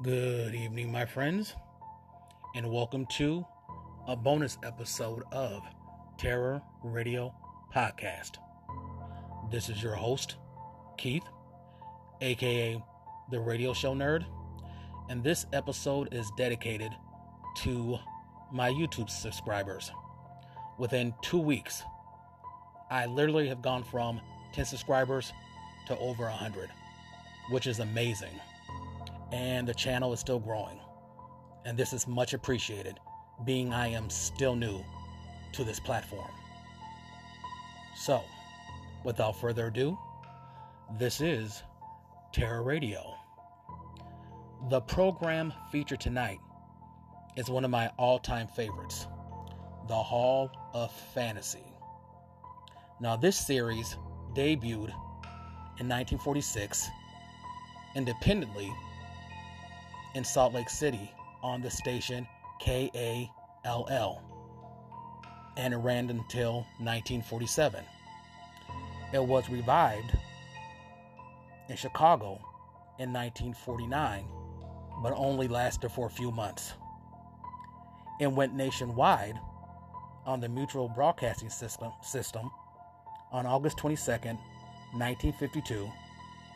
Good evening, my friends, and welcome to a bonus episode of Terror Radio Podcast. This is your host, Keith, aka the Radio Show Nerd, and this episode is dedicated to my YouTube subscribers. Within two weeks, I literally have gone from 10 subscribers to over 100, which is amazing and the channel is still growing. And this is much appreciated, being I am still new to this platform. So, without further ado, this is Terror Radio. The program featured tonight is one of my all time favorites The Hall of Fantasy. Now, this series debuted in 1946 independently in Salt Lake City on the station KALL, and it ran until 1947. It was revived in Chicago in 1949, but only lasted for a few months. It went nationwide on the Mutual Broadcasting System, system on August 22, 1952,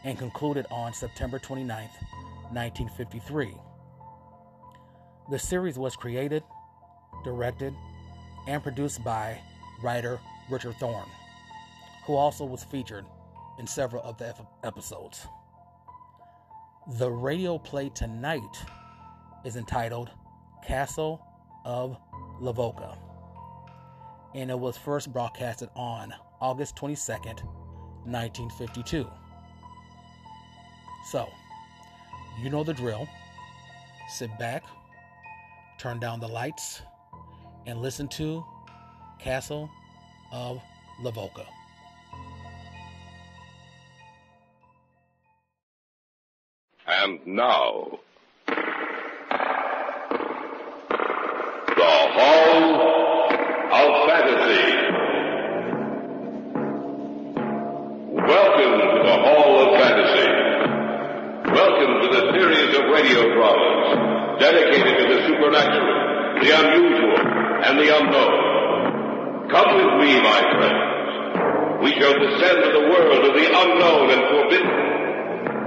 and concluded on September 29, 1953. The series was created, directed, and produced by writer Richard Thorne, who also was featured in several of the episodes. The radio play tonight is entitled Castle of Lavoca, and it was first broadcasted on August 22nd, 1952. So, you know the drill. Sit back, turn down the lights, and listen to Castle of Lavoca. And now, dramas dedicated to the supernatural, the unusual, and the unknown. Come with me, my friends. We shall descend to the world of the unknown and forbidden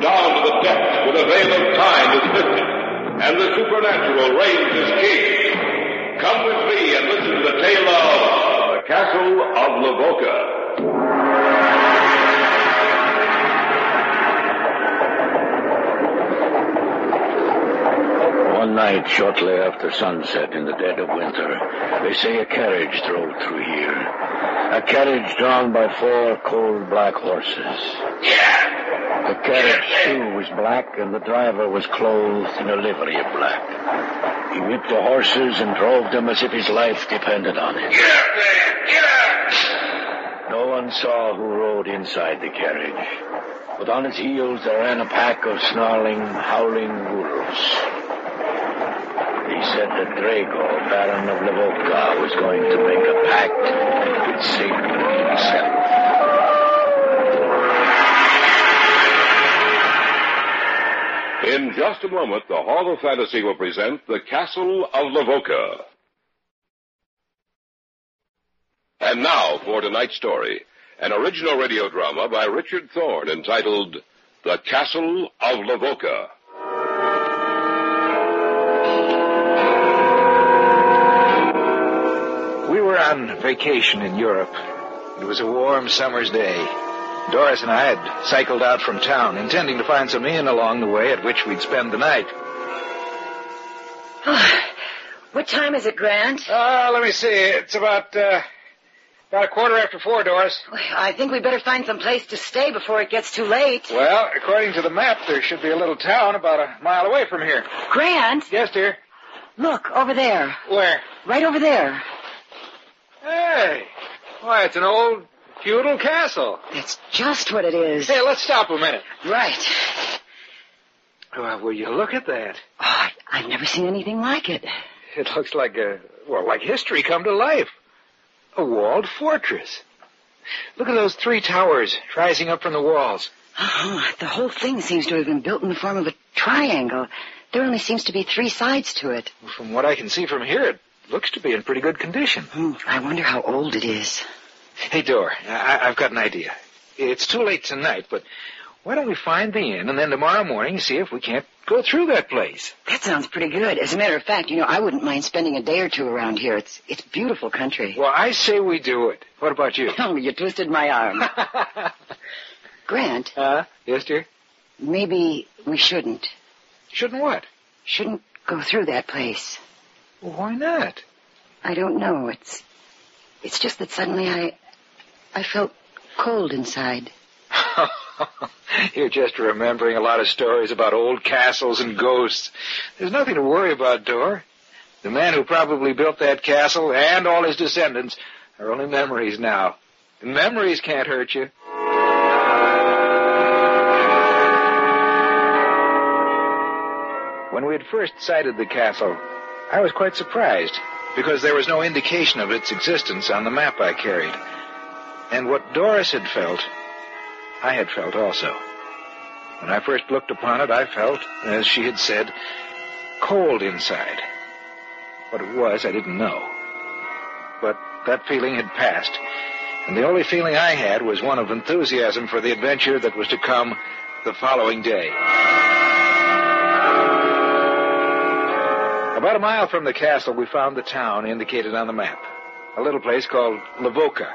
down to the depths where the veil of time is lifted and the supernatural reigns as king. Come with me and listen to the tale of the Castle of Lavoca. One night, shortly after sunset in the dead of winter, they say a carriage drove through here. A carriage drawn by four cold black horses. The carriage, too, was black, and the driver was clothed in a livery of black. He whipped the horses and drove them as if his life depended on it. No one saw who rode inside the carriage, but on its heels there ran a pack of snarling, howling wolves. Said that Drago, Baron of Lavoca, was going to make a pact with Satan himself. In just a moment, the Hall of Fantasy will present the Castle of Lavoca. And now for tonight's story, an original radio drama by Richard Thorne entitled The Castle of Lavoca. Were on vacation in Europe. It was a warm summer's day. Doris and I had cycled out from town, intending to find some inn along the way at which we'd spend the night. What time is it, Grant? Uh, let me see. It's about, uh, about a quarter after four, Doris. I think we better find some place to stay before it gets too late. Well, according to the map, there should be a little town about a mile away from here. Grant, Yes, dear. look, over there. Where? Right over there. Hey. Why, it's an old feudal castle. That's just what it is. Hey, let's stop a minute. Right. Well, will you look at that? Oh, I, I've never seen anything like it. It looks like a, well, like history come to life. A walled fortress. Look at those three towers rising up from the walls. Oh, the whole thing seems to have been built in the form of a triangle. There only seems to be three sides to it. From what I can see from here, it looks to be in pretty good condition. Hmm, I wonder how old it is. Hey, Dor, I- I've got an idea. It's too late tonight, but why don't we find the inn and then tomorrow morning see if we can't go through that place? That sounds pretty good. As a matter of fact, you know, I wouldn't mind spending a day or two around here. It's it's beautiful country. Well, I say we do it. What about you? Oh, you twisted my arm. Grant, Huh? Yes, dear? maybe we shouldn't. Shouldn't what? Shouldn't go through that place. Well, why not? I don't know. It's it's just that suddenly I I felt cold inside. You're just remembering a lot of stories about old castles and ghosts. There's nothing to worry about, Dor. The man who probably built that castle and all his descendants are only memories now. Memories can't hurt you. When we had first sighted the castle, I was quite surprised because there was no indication of its existence on the map I carried. And what Doris had felt, I had felt also. When I first looked upon it, I felt, as she had said, cold inside. What it was, I didn't know. But that feeling had passed, and the only feeling I had was one of enthusiasm for the adventure that was to come the following day. About a mile from the castle, we found the town indicated on the map. A little place called Lavoka.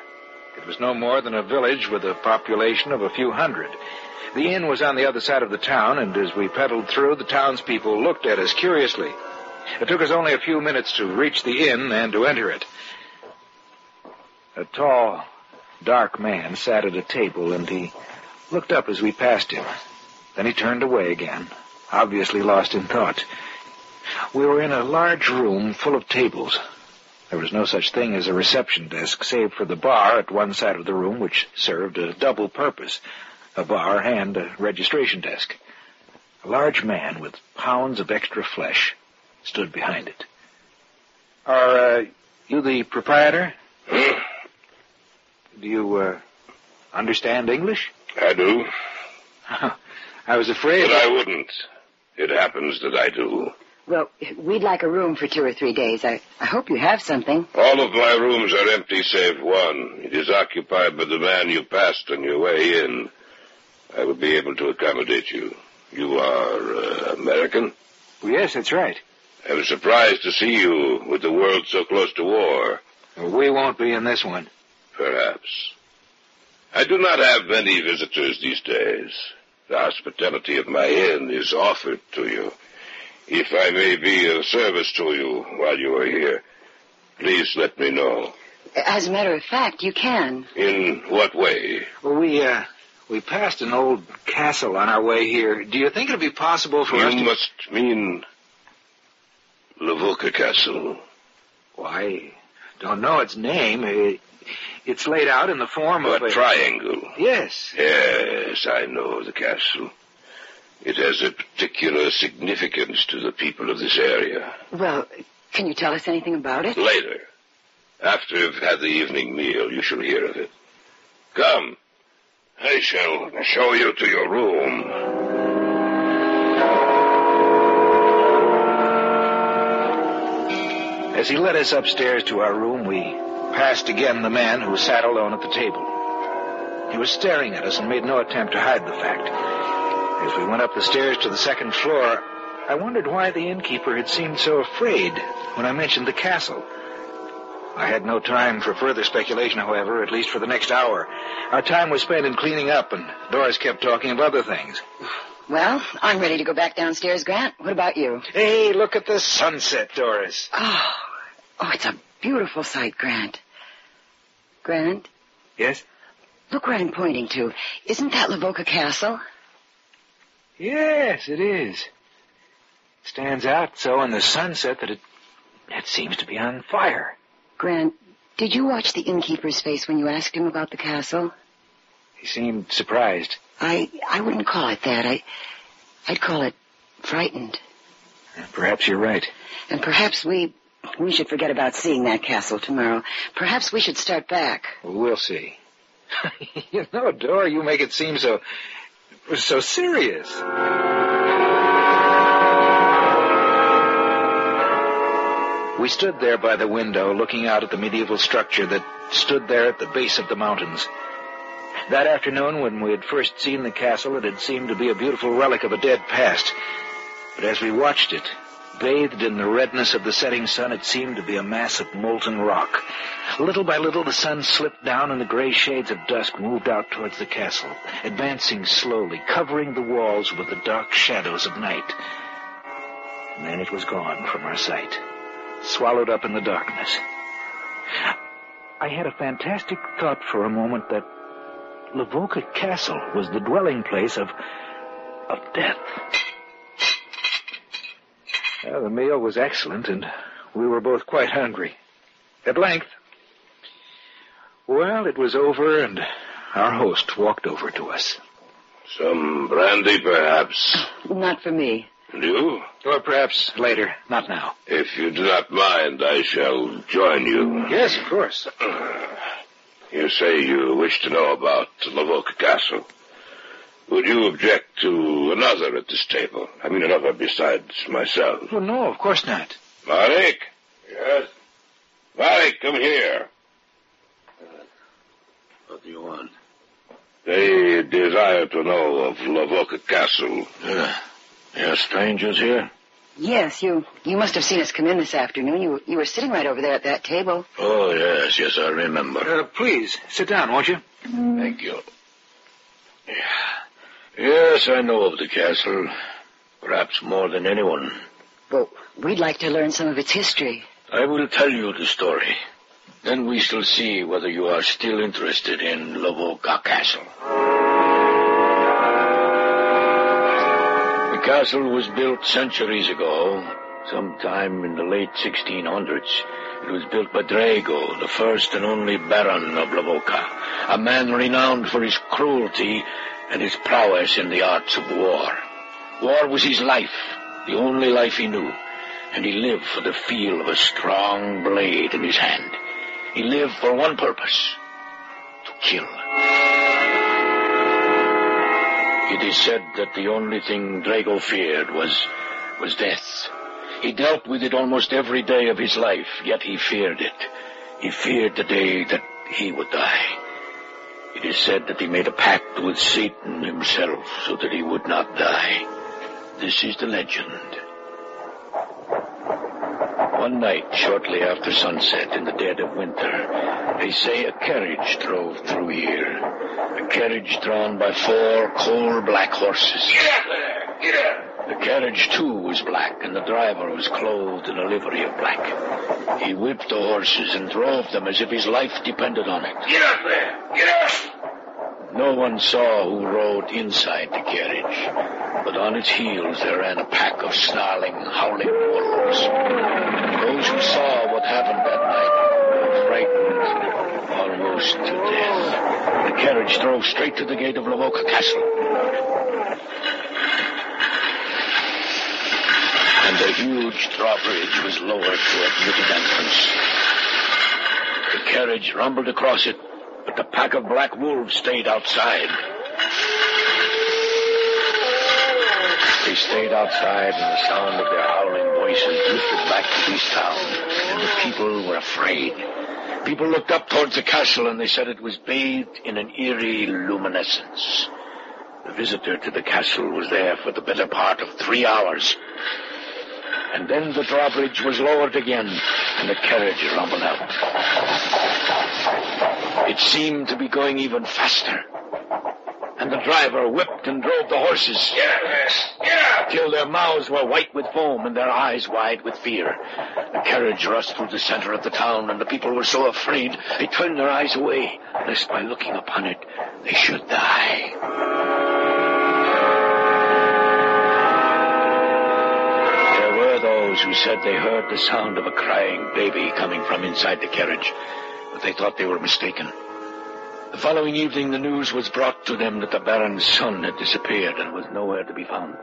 It was no more than a village with a population of a few hundred. The inn was on the other side of the town, and as we pedaled through, the townspeople looked at us curiously. It took us only a few minutes to reach the inn and to enter it. A tall, dark man sat at a table, and he looked up as we passed him. Then he turned away again, obviously lost in thought. We were in a large room full of tables. There was no such thing as a reception desk, save for the bar at one side of the room, which served a double purpose a bar and a registration desk. A large man with pounds of extra flesh stood behind it. Are uh, you the proprietor? Do you uh, understand English? I do, I was afraid. but I wouldn't. It happens that I do. Well, we'd like a room for two or three days. I, I hope you have something. All of my rooms are empty save one. It is occupied by the man you passed on your way in. I will be able to accommodate you. You are uh, American? Yes, that's right. I was surprised to see you with the world so close to war. We won't be in this one. Perhaps. I do not have many visitors these days. The hospitality of my inn is offered to you. If I may be of service to you while you are here, please let me know. As a matter of fact, you can. In what way? Well, we, uh, we passed an old castle on our way here. Do you think it'd be possible for us You to... must mean Lavoka Castle. Why, don't know its name. It, it's laid out in the form of A a... triangle. Yes. Yes, I know the castle. It has a particular significance to the people of this area. Well, can you tell us anything about it? Later, after you've had the evening meal, you shall hear of it. Come. I shall show you to your room. As he led us upstairs to our room, we passed again the man who sat alone at the table. He was staring at us and made no attempt to hide the fact. As we went up the stairs to the second floor, I wondered why the innkeeper had seemed so afraid when I mentioned the castle. I had no time for further speculation, however, at least for the next hour. Our time was spent in cleaning up, and Doris kept talking of other things. Well, I'm ready to go back downstairs, Grant. What about you? Hey, look at the sunset, Doris. Oh, oh, it's a beautiful sight, Grant. Grant, Yes? look where I'm pointing to. Isn't that Lavoca Castle? Yes, it is. Stands out so in the sunset that it it seems to be on fire. Grant, did you watch the innkeeper's face when you asked him about the castle? He seemed surprised. I I wouldn't call it that. I I'd call it frightened. Perhaps you're right. And perhaps we we should forget about seeing that castle tomorrow. Perhaps we should start back. We'll see. you know, Dora, you make it seem so was so serious. We stood there by the window looking out at the medieval structure that stood there at the base of the mountains. That afternoon, when we had first seen the castle, it had seemed to be a beautiful relic of a dead past. But as we watched it, bathed in the redness of the setting sun, it seemed to be a mass of molten rock. Little by little, the sun slipped down and the gray shades of dusk moved out towards the castle, advancing slowly, covering the walls with the dark shadows of night. And then it was gone from our sight, swallowed up in the darkness. I had a fantastic thought for a moment that Lavoca Castle was the dwelling place of, of death. Well, the meal was excellent, and we were both quite hungry. At length, well, it was over, and our host walked over to us. Some brandy, perhaps. Not for me. You? Or perhaps later, not now. If you do not mind, I shall join you. Yes, of course. You say you wish to know about Lavoca Castle. Would you object to another at this table? I mean, another besides myself. Well, no, of course not. Marek? Yes? Marek, come here. What do you want? They desire to know of Lavoca Castle. Yeah. There are strangers here? Yes, you you must have seen us come in this afternoon. You you were sitting right over there at that table. Oh, yes, yes, I remember. Uh, please, sit down, won't you? Thank you. Yeah. Yes, I know of the castle. Perhaps more than anyone. Well, we'd like to learn some of its history. I will tell you the story. Then we shall see whether you are still interested in Lavoca Castle. The castle was built centuries ago, sometime in the late 1600s. It was built by Drago, the first and only Baron of Lavoca, a man renowned for his cruelty and his prowess in the arts of war. War was his life, the only life he knew, and he lived for the feel of a strong blade in his hand. He lived for one purpose, to kill. It is said that the only thing Drago feared was, was death. He dealt with it almost every day of his life, yet he feared it. He feared the day that he would die. It is said that he made a pact with Satan himself so that he would not die. This is the legend. One night, shortly after sunset in the dead of winter, they say a carriage drove through here. A carriage drawn by four coal black horses. Get up there! Get up! The carriage, too, was black, and the driver was clothed in a livery of black. He whipped the horses and drove them as if his life depended on it. Get up there! Get up! No one saw who rode inside the carriage, but on its heels there ran a pack of snarling, howling wolves. Those who saw what happened that night were frightened almost to death. The carriage drove straight to the gate of Lavoca Castle. And the huge drawbridge was lowered to admit its entrance. The carriage rumbled across it, but the pack of black wolves stayed outside. They stayed outside, and the sound of their howling voices drifted back to this town, and the people were afraid. People looked up towards the castle, and they said it was bathed in an eerie luminescence. The visitor to the castle was there for the better part of three hours. And then the drawbridge was lowered again, and the carriage rumbled out. It seemed to be going even faster. And the driver whipped and drove the horses Get up there! Get up! till their mouths were white with foam and their eyes wide with fear. The carriage rushed through the center of the town, and the people were so afraid they turned their eyes away, lest by looking upon it they should die. There were those who said they heard the sound of a crying baby coming from inside the carriage, but they thought they were mistaken. The following evening, the news was brought to them that the Baron's son had disappeared and was nowhere to be found.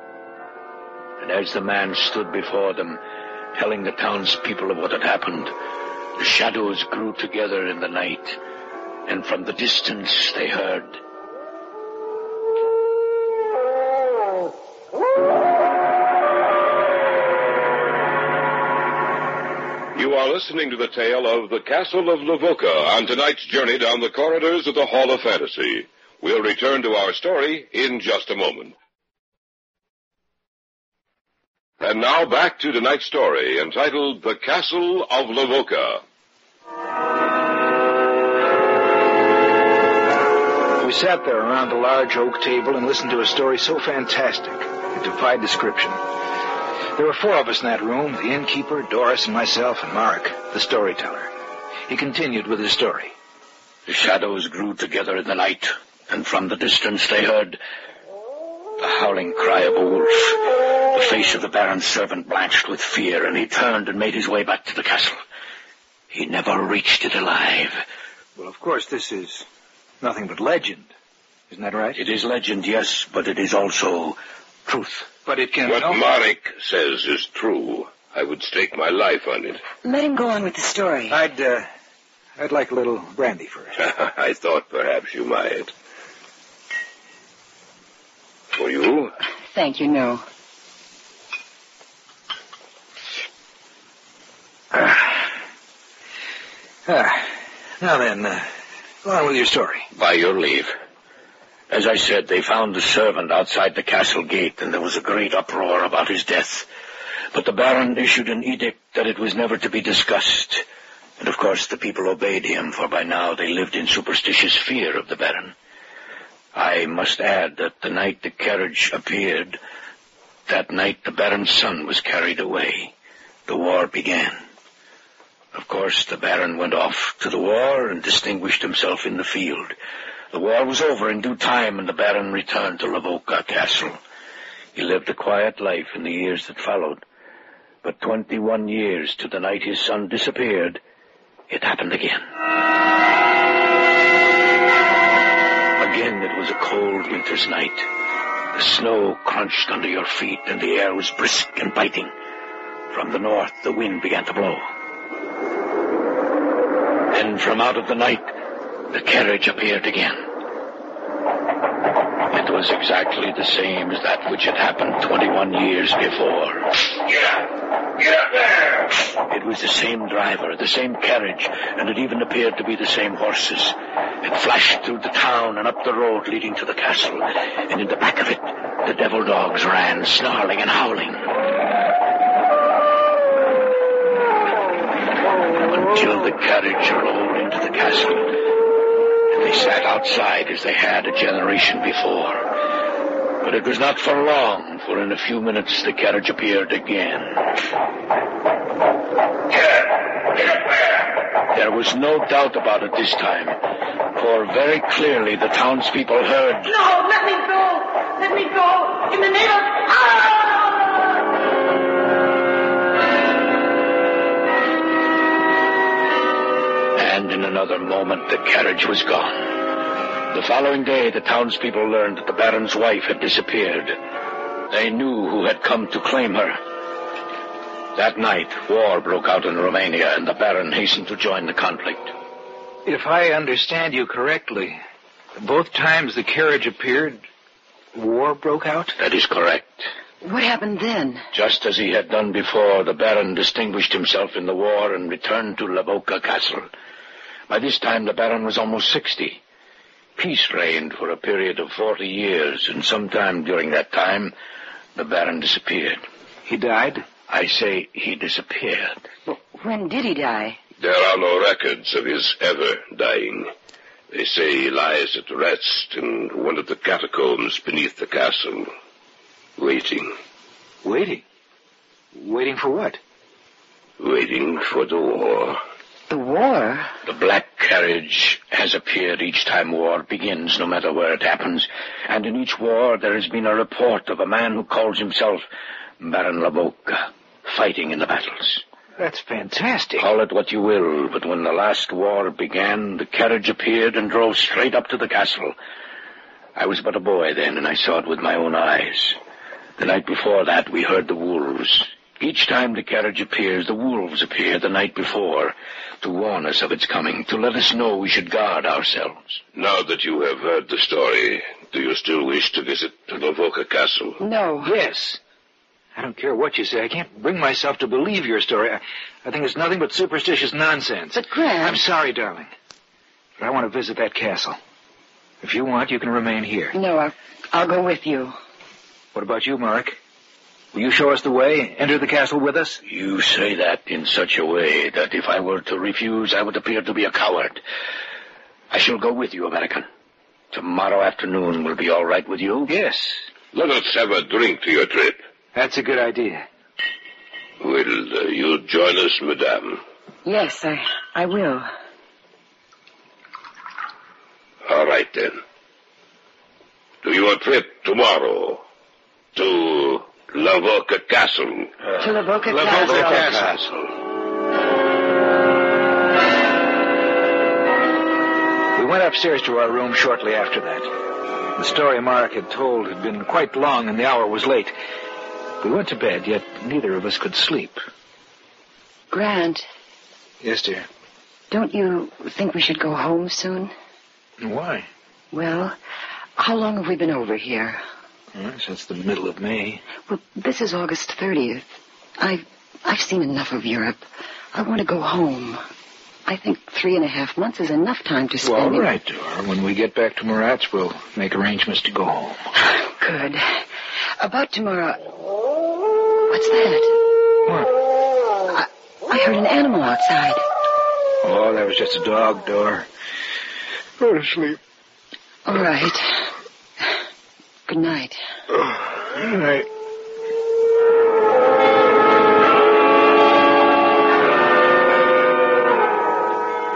And as the man stood before them, telling the townspeople of what had happened, the shadows grew together in the night, and from the distance they heard. Listening to the tale of the Castle of Lavoka on tonight's journey down the corridors of the Hall of Fantasy. We'll return to our story in just a moment. And now back to tonight's story entitled The Castle of Lavoka. We sat there around the large oak table and listened to a story so fantastic it defied description. There were four of us in that room the innkeeper, Doris, and myself, and Mark, the storyteller. He continued with his story. The shadows grew together in the night, and from the distance they heard the howling cry of a wolf. The face of the Baron's servant blanched with fear, and he turned and made his way back to the castle. He never reached it alive. Well, of course, this is nothing but legend. Isn't that right? It is legend, yes, but it is also truth. But it can... What no- Marek says is true. I would stake my life on it. Let him go on with the story. I'd, uh, I'd like a little brandy first. I thought perhaps you might. For you? Thank you, no. Ah, now then, uh, go on with your story. By your leave. As I said, they found the servant outside the castle gate, and there was a great uproar about his death. But the Baron issued an edict that it was never to be discussed. And of course the people obeyed him, for by now they lived in superstitious fear of the Baron. I must add that the night the carriage appeared, that night the Baron's son was carried away. The war began. Of course, the Baron went off to the war and distinguished himself in the field. The war was over in due time, and the Baron returned to Lavoka Castle. He lived a quiet life in the years that followed. But twenty-one years to the night his son disappeared, it happened again. Again it was a cold winter's night. The snow crunched under your feet, and the air was brisk and biting. From the north, the wind began to blow. Then from out of the night, the carriage appeared again. It was exactly the same as that which had happened 21 years before. Get up! Get up there! It was the same driver, the same carriage, and it even appeared to be the same horses. It flashed through the town and up the road leading to the castle, and in the back of it, the devil dogs ran, snarling and howling. Until the carriage rolled into the castle, they sat outside as they had a generation before. But it was not for long, for in a few minutes the carriage appeared again. There was no doubt about it this time, for very clearly the townspeople heard No, let me go! Let me go! In the name of... Ah! And in another moment the carriage was gone. The following day, the townspeople learned that the Baron's wife had disappeared. They knew who had come to claim her. That night, war broke out in Romania, and the Baron hastened to join the conflict. If I understand you correctly, both times the carriage appeared, war broke out? That is correct. What happened then? Just as he had done before, the Baron distinguished himself in the war and returned to Lavoka Castle. By this time, the Baron was almost sixty. Peace reigned for a period of forty years, and sometime during that time, the Baron disappeared. He died? I say he disappeared. When did he die? There are no records of his ever dying. They say he lies at rest in one of the catacombs beneath the castle, waiting, Waiting. Waiting for what? waiting for the war. The war? The black carriage has appeared each time war begins, no matter where it happens. And in each war there has been a report of a man who calls himself Baron Lavoka, fighting in the battles. That's fantastic. Call it what you will, but when the last war began, the carriage appeared and drove straight up to the castle. I was but a boy then, and I saw it with my own eyes. The night before that, we heard the wolves. Each time the carriage appears, the wolves appear the night before to warn us of its coming, to let us know we should guard ourselves. Now that you have heard the story, do you still wish to visit Lavoka Castle? No. Yes. I don't care what you say. I can't bring myself to believe your story. I, I think it's nothing but superstitious nonsense. But, Grant... I'm sorry, darling. But I want to visit that castle. If you want, you can remain here. No, I'll, I'll go with you. What about you, Mark? Will you show us the way? Enter the castle with us? You say that in such a way that if I were to refuse, I would appear to be a coward. I shall go with you, American. Tomorrow afternoon will be all right with you? Yes. Let us have a drink to your trip. That's a good idea. Will uh, you join us, madame? Yes, I, I will. All right, then. To your trip tomorrow. To Lavoca Castle. To Lavoca Lavoca Castle. Castle. We went upstairs to our room shortly after that. The story Mark had told had been quite long and the hour was late. We went to bed, yet neither of us could sleep. Grant, Yes, dear. don't you think we should go home soon? Why? Well, how long have we been over here? Well, since the middle of May. Well, this is August 30th. I've, I've seen enough of Europe. I want to go home. I think three and a half months is enough time to Well, spend all in- right, Dora. When we get back to Marat's, we'll make arrangements to go home. Good. About tomorrow. What's that? What? I heard an animal outside. Oh, that was just a dog, Dora. Go to sleep. All right. Good night. All right.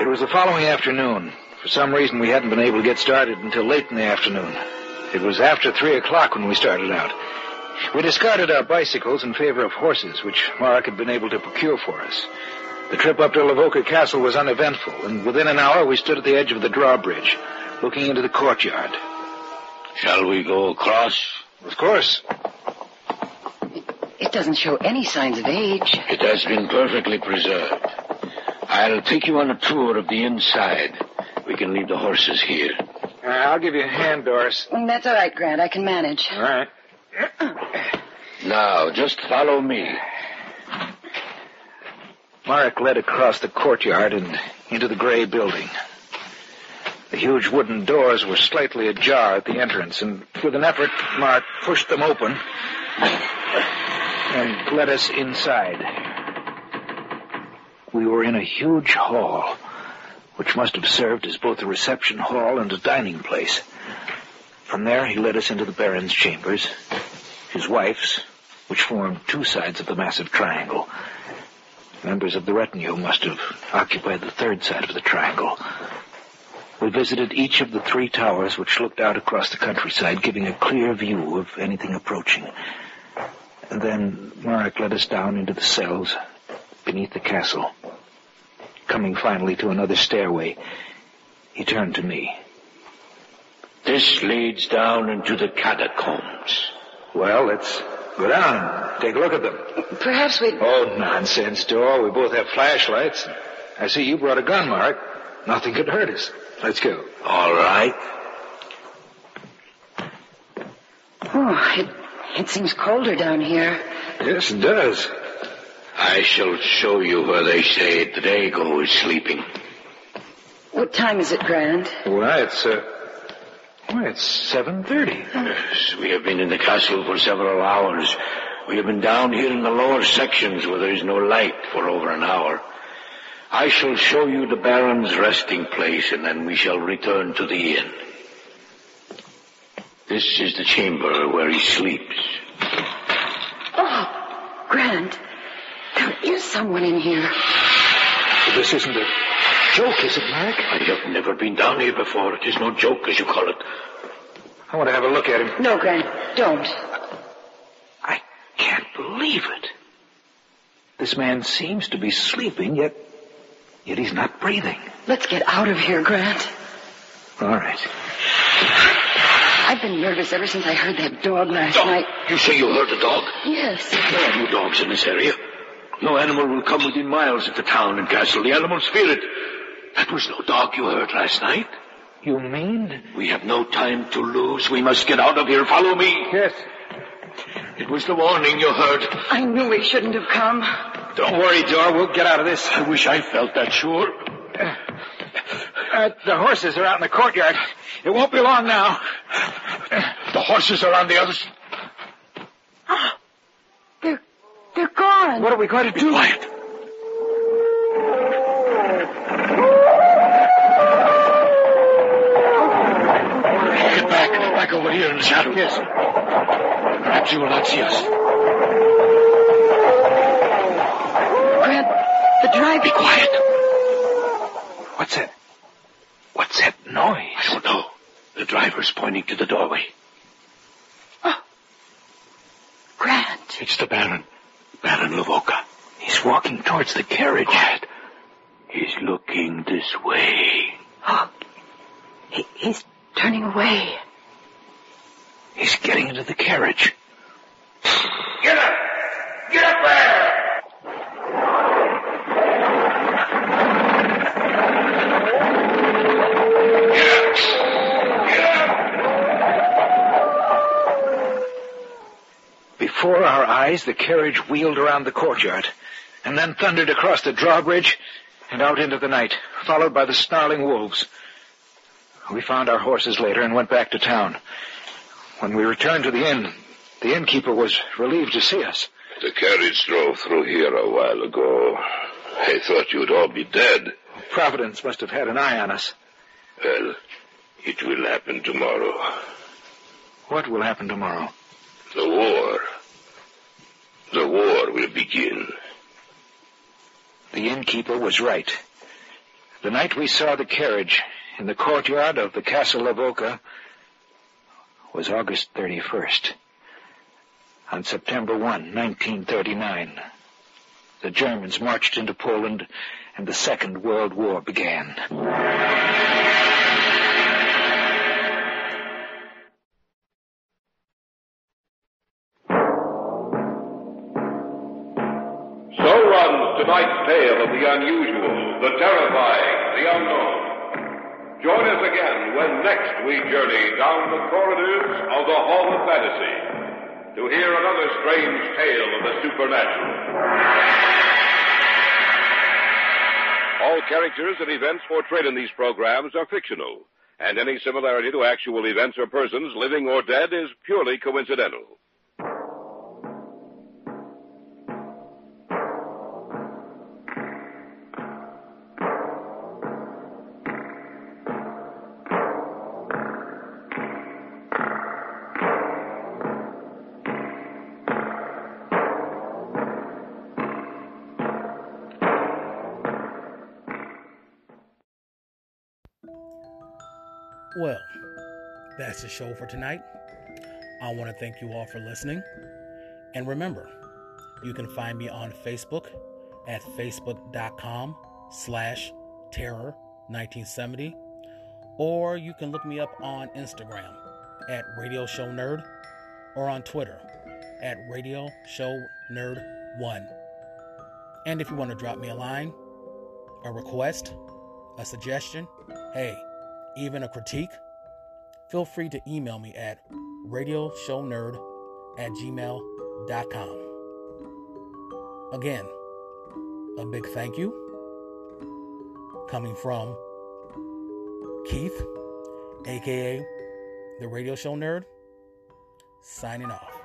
It was the following afternoon. For some reason, we hadn't been able to get started until late in the afternoon. It was after three o'clock when we started out. We discarded our bicycles in favor of horses, which Mark had been able to procure for us. The trip up to Lavoca Castle was uneventful, and within an hour we stood at the edge of the drawbridge, looking into the courtyard. Shall we go across? Of course, It doesn't show any signs of age. It has been perfectly preserved. I'll take you on a tour of the inside. We can leave the horses here. Uh, I'll give you a hand, Doris. Mm, That's all right, Grant. I can manage. All right. Now, just follow me. Mark led across the courtyard and into the gray building. The huge wooden doors were slightly ajar at the entrance, and with an effort, Mark pushed them open and led us inside. We were in a huge hall, which must have served as both a reception hall and a dining place. From there, he led us into the Baron's chambers, his wife's, which formed two sides of the massive triangle. Members of the retinue must have occupied the third side of the triangle. We visited each of the three towers which looked out across the countryside, giving a clear view of anything approaching. And then Marek led us down into the cells beneath the castle. Coming finally to another stairway, he turned to me. This leads down into the catacombs. Well, let's go down and take a look at them. Perhaps we. Oh, nonsense, Dor. We both have flashlights. I see you brought a gun, Mark. Nothing could hurt us. Let's go. All right. Oh, it, it seems colder down here. Yes, it does. I shall show you where they say Drago is sleeping. What time is it, Grant? Why, it's, uh, why, it's 7.30. Yes, we have been in the castle for several hours. We have been down here in the lower sections where there is no light for over an hour. I shall show you the Baron's resting place, and then we shall return to the inn. This is the chamber where he sleeps. Oh, Grant, there is someone in here. This isn't a joke, is it, Mark? I have never been down here before. It is no joke, as you call it. I want to have a look at him. No, Grant, don't. I can't believe it. This man seems to be sleeping, yet, yet he's not breathing. Let's get out of here, Grant. All right. I've been nervous ever since I heard that dog last Dog? night. You say you heard the dog? Yes. There are no dogs in this area. No animal will come within miles of the town and castle. The animal spirit. That was no dog you heard last night. You mean? We have no time to lose. We must get out of here. Follow me. Yes. It was the warning you heard. I knew we shouldn't have come. Don't worry, Dor. We'll get out of this. I wish I felt that sure. Uh, the horses are out in the courtyard. It won't be long now. The horses are on the other side. They're, they're gone. What are we going to do? Quiet. Get back. Back over here in the shadow. Yes. Perhaps you will not see us. The drive. Be quiet. What's that? What's that noise? I don't know. The driver's pointing to the doorway. Oh. Grant. It's the Baron. Baron Lavoka. He's walking towards the carriage. Quiet. He's looking this way. Oh, he, he's turning away. He's getting into the carriage. Get up! Get up there! Before our eyes, the carriage wheeled around the courtyard and then thundered across the drawbridge and out into the night, followed by the snarling wolves. We found our horses later and went back to town. When we returned to the inn, the innkeeper was relieved to see us. The carriage drove through here a while ago. I thought you'd all be dead. Providence must have had an eye on us. Well, it will happen tomorrow. What will happen tomorrow? The war. The war will begin. The innkeeper was right. The night we saw the carriage in the courtyard of the Castle Lavoka was August 31st. On September 1, 1939, the Germans marched into Poland and the Second World War began. Tonight's tale of the unusual, the terrifying, the unknown. Join us again when next we journey down the corridors of the Hall of Fantasy to hear another strange tale of the supernatural. All characters and events portrayed in these programs are fictional, and any similarity to actual events or persons, living or dead, is purely coincidental. Well, that's the show for tonight. I want to thank you all for listening. And remember, you can find me on Facebook at facebook.com slash terror 1970 or you can look me up on Instagram at Radio Show Nerd or on Twitter at Radio Show Nerd 1. And if you want to drop me a line, a request, a suggestion, hey, even a critique, feel free to email me at radioshownerd at gmail.com. Again, a big thank you coming from Keith, aka the Radio Show Nerd, signing off.